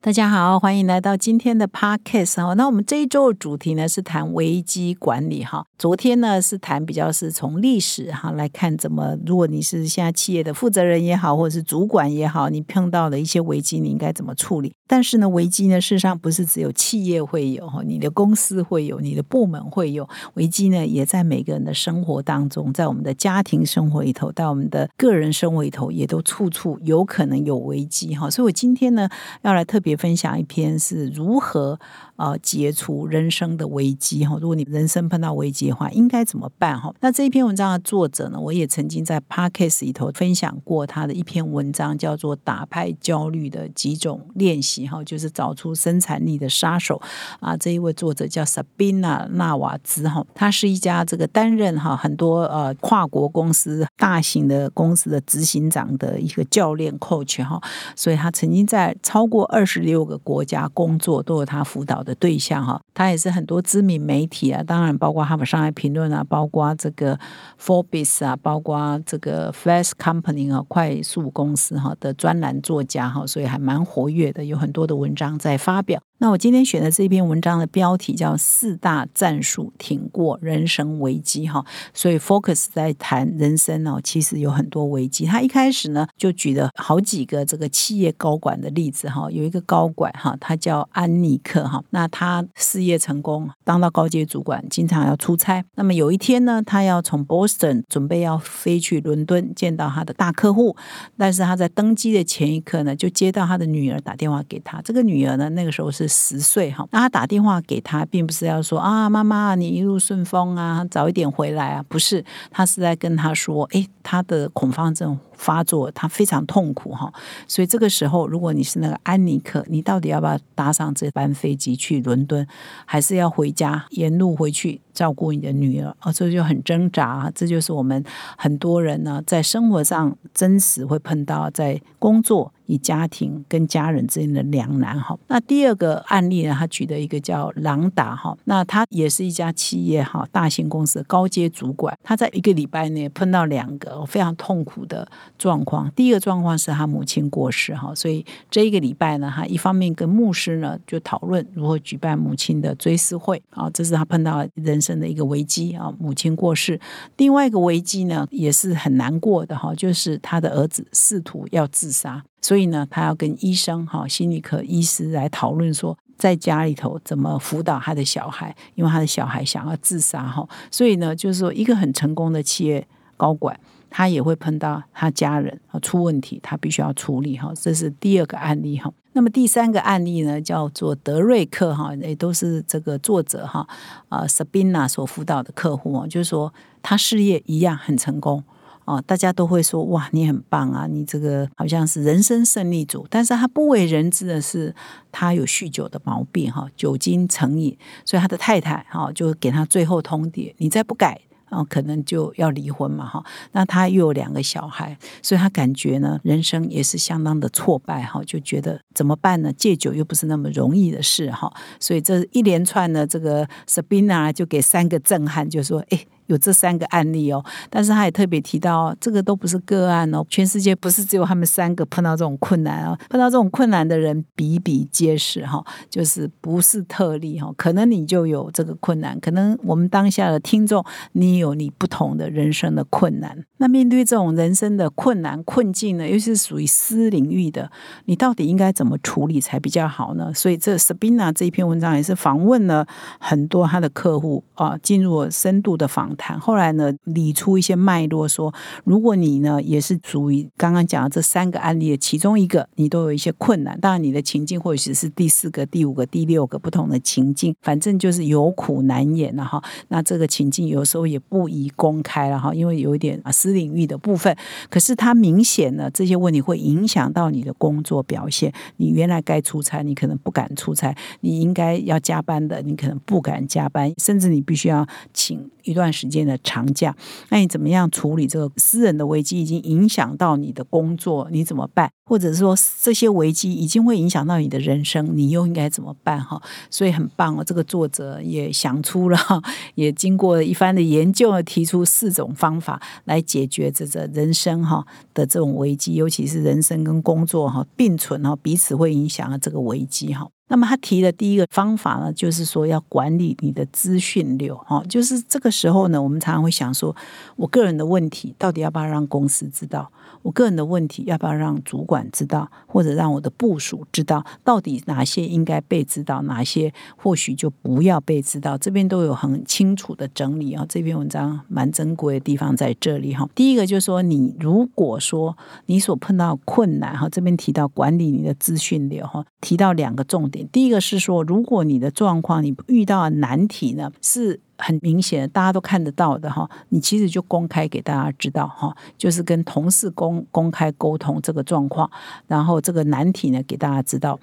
大家好，欢迎来到今天的 Podcast 哈。那我们这一周的主题呢是谈危机管理哈。昨天呢是谈比较是从历史哈来看怎么，如果你是现在企业的负责人也好，或者是主管也好，你碰到了一些危机，你应该怎么处理？但是呢，危机呢事实上不是只有企业会有哈，你的公司会有，你的部门会有危机呢，也在每个人的生活当中，在我们的家庭生活里头，在我们的个人生活里头，也都处处有可能有危机哈。所以我今天呢要来特别。分享一篇是如何。啊，解除人生的危机哈！如果你人生碰到危机的话，应该怎么办哈？那这一篇文章的作者呢，我也曾经在 podcast 里头分享过他的一篇文章，叫做《打败焦虑的几种练习》哈，就是找出生产力的杀手啊。这一位作者叫 Sabina 纳瓦兹哈，他是一家这个担任哈很多呃跨国公司、大型的公司的执行长的一个教练 coach 哈，所以他曾经在超过二十六个国家工作，都有他辅导。的对象哈，他也是很多知名媒体啊，当然包括《哈佛商业评论》啊，包括这个 Forbes 啊，包括这个 Fast Company 啊，快速公司哈的专栏作家哈，所以还蛮活跃的，有很多的文章在发表。那我今天选的这篇文章的标题叫“四大战术挺过人生危机”哈，所以 focus 在谈人生哦，其实有很多危机。他一开始呢就举了好几个这个企业高管的例子哈，有一个高管哈，他叫安尼克哈，那他事业成功，当到高阶主管，经常要出差。那么有一天呢，他要从 Boston 准备要飞去伦敦见到他的大客户，但是他在登机的前一刻呢，就接到他的女儿打电话给他。这个女儿呢，那个时候是。十岁哈，那他打电话给他，并不是要说啊，妈妈你一路顺风啊，早一点回来啊，不是，他是在跟他说，哎，他的恐慌症发作，他非常痛苦哈，所以这个时候，如果你是那个安妮克，你到底要不要搭上这班飞机去伦敦，还是要回家沿路回去照顾你的女儿啊？这就很挣扎，这就是我们很多人呢在生活上真实会碰到，在工作。以家庭跟家人之间的两难哈，那第二个案例呢，他举的一个叫朗达哈，那他也是一家企业哈，大型公司高阶主管，他在一个礼拜内碰到两个非常痛苦的状况。第一个状况是他母亲过世哈，所以这一个礼拜呢，他一方面跟牧师呢就讨论如何举办母亲的追思会啊，这是他碰到人生的一个危机啊，母亲过世。另外一个危机呢，也是很难过的哈，就是他的儿子试图要自杀。所以呢，他要跟医生哈，心理科医师来讨论说，在家里头怎么辅导他的小孩，因为他的小孩想要自杀哈。所以呢，就是说，一个很成功的企业高管，他也会碰到他家人啊出问题，他必须要处理哈。这是第二个案例哈。那么第三个案例呢，叫做德瑞克哈，也都是这个作者哈啊 Sabina 所辅导的客户啊，就是说他事业一样很成功。哦，大家都会说哇，你很棒啊，你这个好像是人生胜利组。但是他不为人知的是，他有酗酒的毛病哈，酒精成瘾，所以他的太太哈就给他最后通牒：你再不改啊，可能就要离婚嘛哈。那他又有两个小孩，所以他感觉呢，人生也是相当的挫败哈，就觉得怎么办呢？戒酒又不是那么容易的事哈，所以这一连串的这个 Sabina 就给三个震撼，就说哎。有这三个案例哦，但是他也特别提到，这个都不是个案哦，全世界不是只有他们三个碰到这种困难啊，碰到这种困难的人比比皆是哈，就是不是特例哈，可能你就有这个困难，可能我们当下的听众你有你不同的人生的困难，那面对这种人生的困难困境呢，又是属于私领域的，你到底应该怎么处理才比较好呢？所以这 Sabina 这一篇文章也是访问了很多他的客户啊，进入深度的访。谈后来呢，理出一些脉络，说如果你呢也是属于刚刚讲的这三个案例的其中一个，你都有一些困难。当然，你的情境或许是第四个、第五个、第六个不同的情境，反正就是有苦难言了哈。那这个情境有时候也不宜公开了哈，因为有一点私领域的部分。可是它明显呢，这些问题会影响到你的工作表现。你原来该出差，你可能不敢出差；你应该要加班的，你可能不敢加班，甚至你必须要请一段时。间的长假，那你怎么样处理这个私人的危机？已经影响到你的工作，你怎么办？或者是说这些危机已经会影响到你的人生，你又应该怎么办？哈，所以很棒哦，这个作者也想出了，也经过一番的研究，提出四种方法来解决这个人生哈的这种危机，尤其是人生跟工作哈并存哈，彼此会影响这个危机哈。那么他提的第一个方法呢，就是说要管理你的资讯流，哈，就是这个时候呢，我们常常会想说，我个人的问题到底要不要让公司知道？我个人的问题要不要让主管知道，或者让我的部署知道？到底哪些应该被知道，哪些或许就不要被知道？这边都有很清楚的整理啊。这篇文章蛮珍贵的地方在这里哈。第一个就是说，你如果说你所碰到困难哈，这边提到管理你的资讯流哈，提到两个重点。第一个是说，如果你的状况你遇到的难题呢是。很明显的，大家都看得到的哈，你其实就公开给大家知道哈，就是跟同事公公开沟通这个状况，然后这个难题呢给大家知道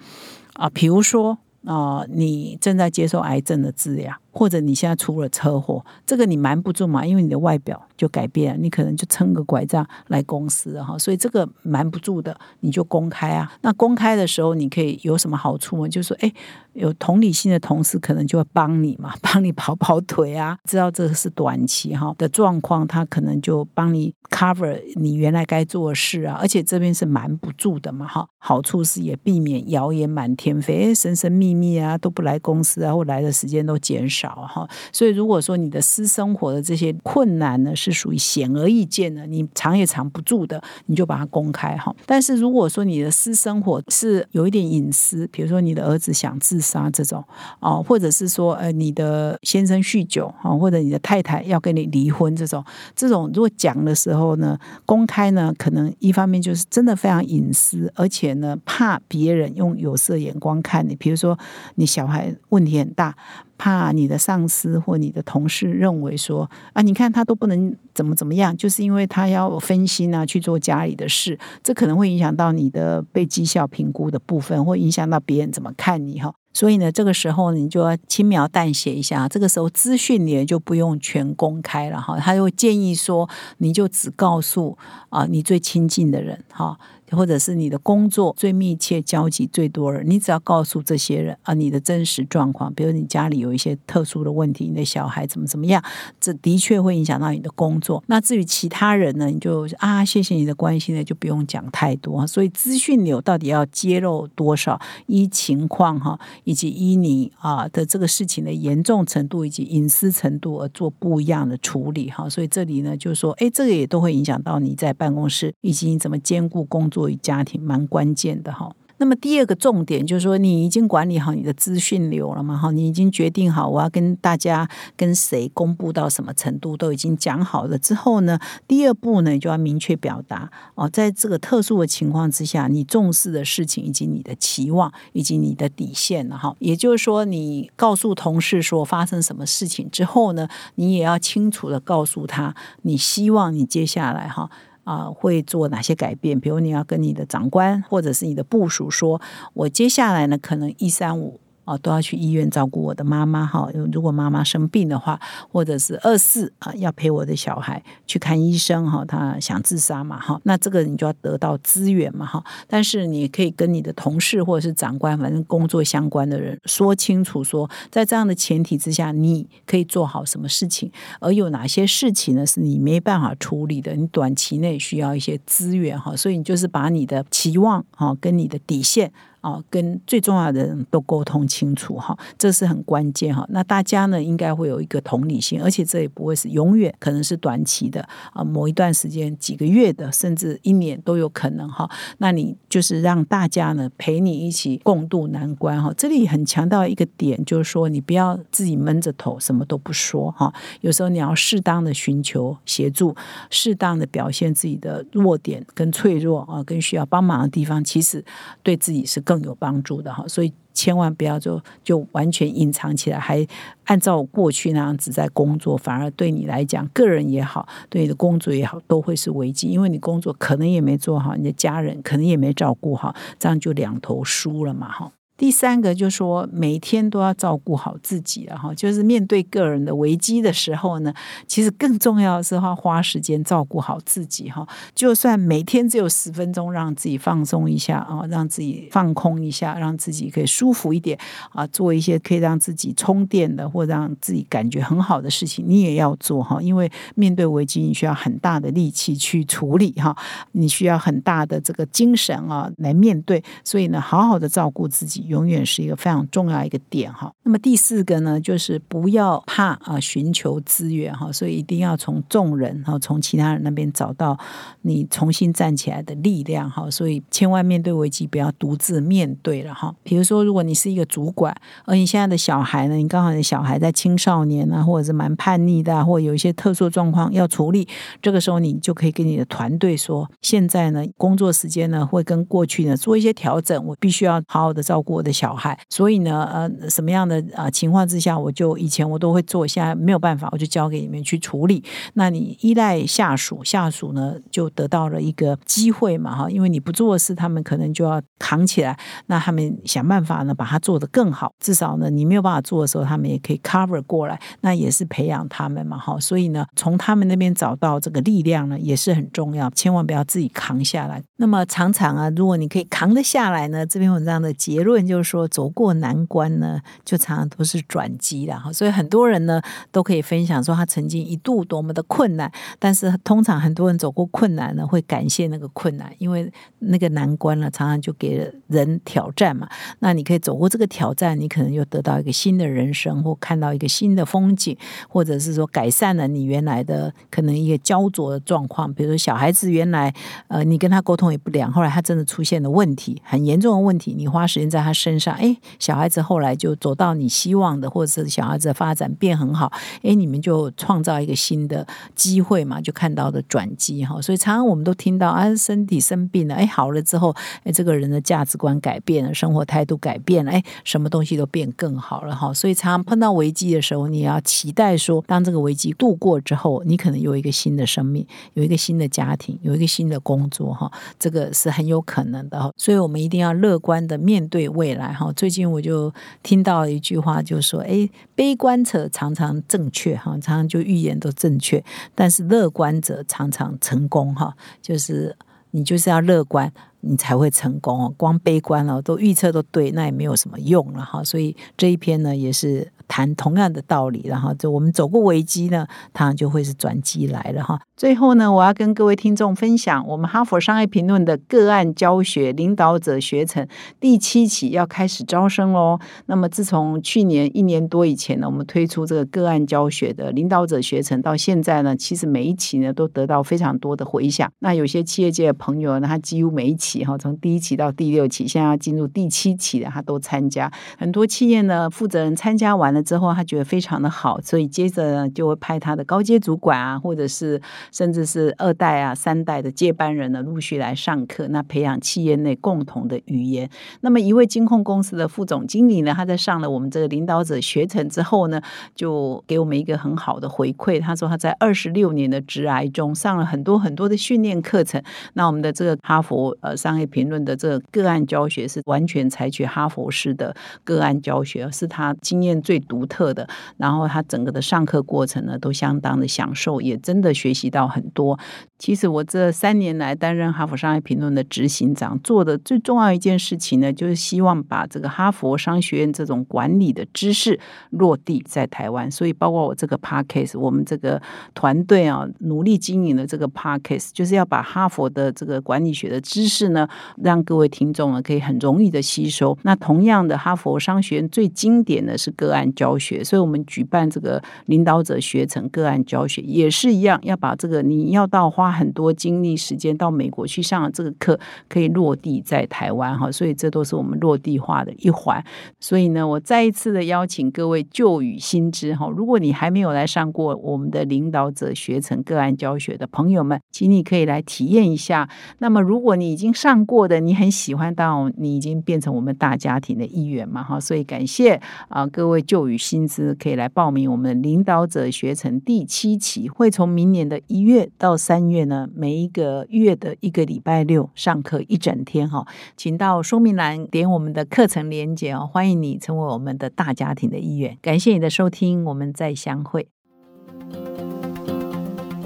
啊，比如说啊，你正在接受癌症的治疗。或者你现在出了车祸，这个你瞒不住嘛，因为你的外表就改变了，你可能就撑个拐杖来公司哈，所以这个瞒不住的，你就公开啊。那公开的时候，你可以有什么好处吗？就是说，哎，有同理心的同事可能就会帮你嘛，帮你跑跑腿啊，知道这个是短期哈的状况，他可能就帮你 cover 你原来该做的事啊。而且这边是瞒不住的嘛哈，好处是也避免谣言满天飞，神神秘秘啊都不来公司啊，或来的时间都减少。哈，所以如果说你的私生活的这些困难呢，是属于显而易见的，你藏也藏不住的，你就把它公开哈。但是如果说你的私生活是有一点隐私，比如说你的儿子想自杀这种哦，或者是说呃你的先生酗酒啊，或者你的太太要跟你离婚这种，这种如果讲的时候呢，公开呢，可能一方面就是真的非常隐私，而且呢怕别人用有色眼光看你，比如说你小孩问题很大。怕你的上司或你的同事认为说啊，你看他都不能怎么怎么样，就是因为他要分心啊去做家里的事，这可能会影响到你的被绩效评估的部分，会影响到别人怎么看你哈。所以呢，这个时候你就要轻描淡写一下，这个时候资讯你就不用全公开了哈。他就建议说，你就只告诉啊你最亲近的人哈。或者是你的工作最密切交集最多人，你只要告诉这些人啊，你的真实状况，比如你家里有一些特殊的问题，你的小孩怎么怎么样，这的确会影响到你的工作。那至于其他人呢，你就啊，谢谢你的关心呢，就不用讲太多。所以资讯流到底要揭露多少，依情况哈，以及依你啊的这个事情的严重程度以及隐私程度而做不一样的处理哈。所以这里呢，就是说，哎，这个也都会影响到你在办公室以及你怎么兼顾工。作与家庭蛮关键的哈。那么第二个重点就是说，你已经管理好你的资讯流了嘛？哈，你已经决定好我要跟大家跟谁公布到什么程度，都已经讲好了之后呢，第二步呢，就要明确表达哦，在这个特殊的情况之下，你重视的事情以及你的期望以及你的底线了哈。也就是说，你告诉同事说发生什么事情之后呢，你也要清楚的告诉他，你希望你接下来哈。啊，会做哪些改变？比如你要跟你的长官或者是你的部属说，我接下来呢，可能一三五。哦，都要去医院照顾我的妈妈哈。如果妈妈生病的话，或者是二四啊，要陪我的小孩去看医生哈。他想自杀嘛哈，那这个你就要得到资源嘛哈。但是你可以跟你的同事或者是长官，反正工作相关的人说清楚，说在这样的前提之下，你可以做好什么事情，而有哪些事情呢是你没办法处理的，你短期内需要一些资源哈。所以你就是把你的期望哈跟你的底线。啊，跟最重要的人都沟通清楚哈，这是很关键哈。那大家呢，应该会有一个同理心，而且这也不会是永远，可能是短期的啊，某一段时间几个月的，甚至一年都有可能哈。那你就是让大家呢陪你一起共度难关哈。这里很强调一个点，就是说你不要自己闷着头什么都不说哈。有时候你要适当的寻求协助，适当的表现自己的弱点跟脆弱啊，跟需要帮忙的地方，其实对自己是更。更有帮助的哈，所以千万不要就就完全隐藏起来，还按照过去那样子在工作，反而对你来讲，个人也好，对你的工作也好，都会是危机，因为你工作可能也没做好，你的家人可能也没照顾好，这样就两头输了嘛哈。第三个就是说每天都要照顾好自己了哈，就是面对个人的危机的时候呢，其实更重要的是要花时间照顾好自己哈。就算每天只有十分钟，让自己放松一下啊，让自己放空一下，让自己可以舒服一点啊，做一些可以让自己充电的或让自己感觉很好的事情，你也要做哈。因为面对危机，你需要很大的力气去处理哈，你需要很大的这个精神啊来面对，所以呢，好好的照顾自己。永远是一个非常重要一个点哈。那么第四个呢，就是不要怕啊，寻求资源哈。所以一定要从众人哈，从其他人那边找到你重新站起来的力量哈。所以千万面对危机不要独自面对了哈。比如说，如果你是一个主管，而你现在的小孩呢，你刚好的小孩在青少年啊，或者是蛮叛逆的，或者有一些特殊状况要处理，这个时候你就可以跟你的团队说，现在呢，工作时间呢会跟过去呢做一些调整，我必须要好好的照顾。我的小孩，所以呢，呃，什么样的啊情况之下，我就以前我都会做，现在没有办法，我就交给你们去处理。那你依赖下属，下属呢就得到了一个机会嘛，哈，因为你不做事，他们可能就要扛起来。那他们想办法呢，把它做得更好。至少呢，你没有办法做的时候，他们也可以 cover 过来。那也是培养他们嘛，哈。所以呢，从他们那边找到这个力量呢，也是很重要。千万不要自己扛下来。那么常常啊，如果你可以扛得下来呢，这篇文章的结论。就是说，走过难关呢，就常常都是转机了哈。所以很多人呢，都可以分享说，他曾经一度多么的困难。但是通常很多人走过困难呢，会感谢那个困难，因为那个难关呢，常常就给人挑战嘛。那你可以走过这个挑战，你可能又得到一个新的人生，或看到一个新的风景，或者是说改善了你原来的可能一个焦灼的状况。比如说小孩子原来呃，你跟他沟通也不良，后来他真的出现了问题，很严重的问题，你花时间在他。身上，哎，小孩子后来就走到你希望的，或者是小孩子的发展变很好，哎，你们就创造一个新的机会嘛，就看到的转机哈。所以常常我们都听到啊，身体生病了，哎，好了之后，哎，这个人的价值观改变了，生活态度改变了，哎，什么东西都变更好了哈。所以常常碰到危机的时候，你要期待说，当这个危机度过之后，你可能有一个新的生命，有一个新的家庭，有一个新的工作哈，这个是很有可能的。所以我们一定要乐观的面对未。未来哈，最近我就听到一句话，就说：“哎，悲观者常常正确哈，常常就预言都正确，但是乐观者常常成功哈。就是你就是要乐观，你才会成功哦。光悲观了，都预测都对，那也没有什么用了哈。所以这一篇呢，也是。”谈同样的道理，然后就我们走过危机呢，它就会是转机来了哈。最后呢，我要跟各位听众分享，我们哈佛商业评论的个案教学领导者学程第七期要开始招生喽。那么自从去年一年多以前呢，我们推出这个个案教学的领导者学程，到现在呢，其实每一期呢都得到非常多的回响。那有些企业界的朋友呢，他几乎每一期哈，从第一期到第六期，现在要进入第七期的，他都参加。很多企业呢，负责人参加完。了之后，他觉得非常的好，所以接着就会派他的高阶主管啊，或者是甚至是二代啊、三代的接班人呢，陆续来上课，那培养企业内共同的语言。那么一位金控公司的副总经理呢，他在上了我们这个领导者学程之后呢，就给我们一个很好的回馈。他说他在二十六年的职涯中上了很多很多的训练课程。那我们的这个哈佛呃商业评论的这个个案教学是完全采取哈佛式的个案教学，是他经验最。独特的，然后他整个的上课过程呢，都相当的享受，也真的学习到很多。其实我这三年来担任哈佛商业评论的执行长，做的最重要一件事情呢，就是希望把这个哈佛商学院这种管理的知识落地在台湾。所以，包括我这个 podcast，我们这个团队啊，努力经营的这个 podcast，就是要把哈佛的这个管理学的知识呢，让各位听众呢可以很容易的吸收。那同样的，哈佛商学院最经典的是个案教学，所以我们举办这个领导者学成个案教学也是一样，要把这个你要到花。很多精力时间到美国去上这个课，可以落地在台湾哈，所以这都是我们落地化的一环。所以呢，我再一次的邀请各位旧与新知哈，如果你还没有来上过我们的领导者学成个案教学的朋友们，请你可以来体验一下。那么，如果你已经上过的，你很喜欢，到你已经变成我们大家庭的一员嘛哈，所以感谢啊各位旧与薪资，可以来报名我们领导者学程第七期，会从明年的一月到三月呢，每一个月的一个礼拜六上课一整天哈，请到说明栏点我们的课程连接哦，欢迎你成为我们的大家庭的一员。感谢你的收听，我们再相会。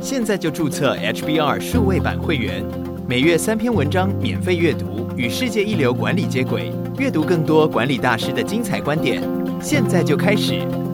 现在就注册 HBR 数位版会员，每月三篇文章免费阅读，与世界一流管理接轨，阅读更多管理大师的精彩观点。现在就开始。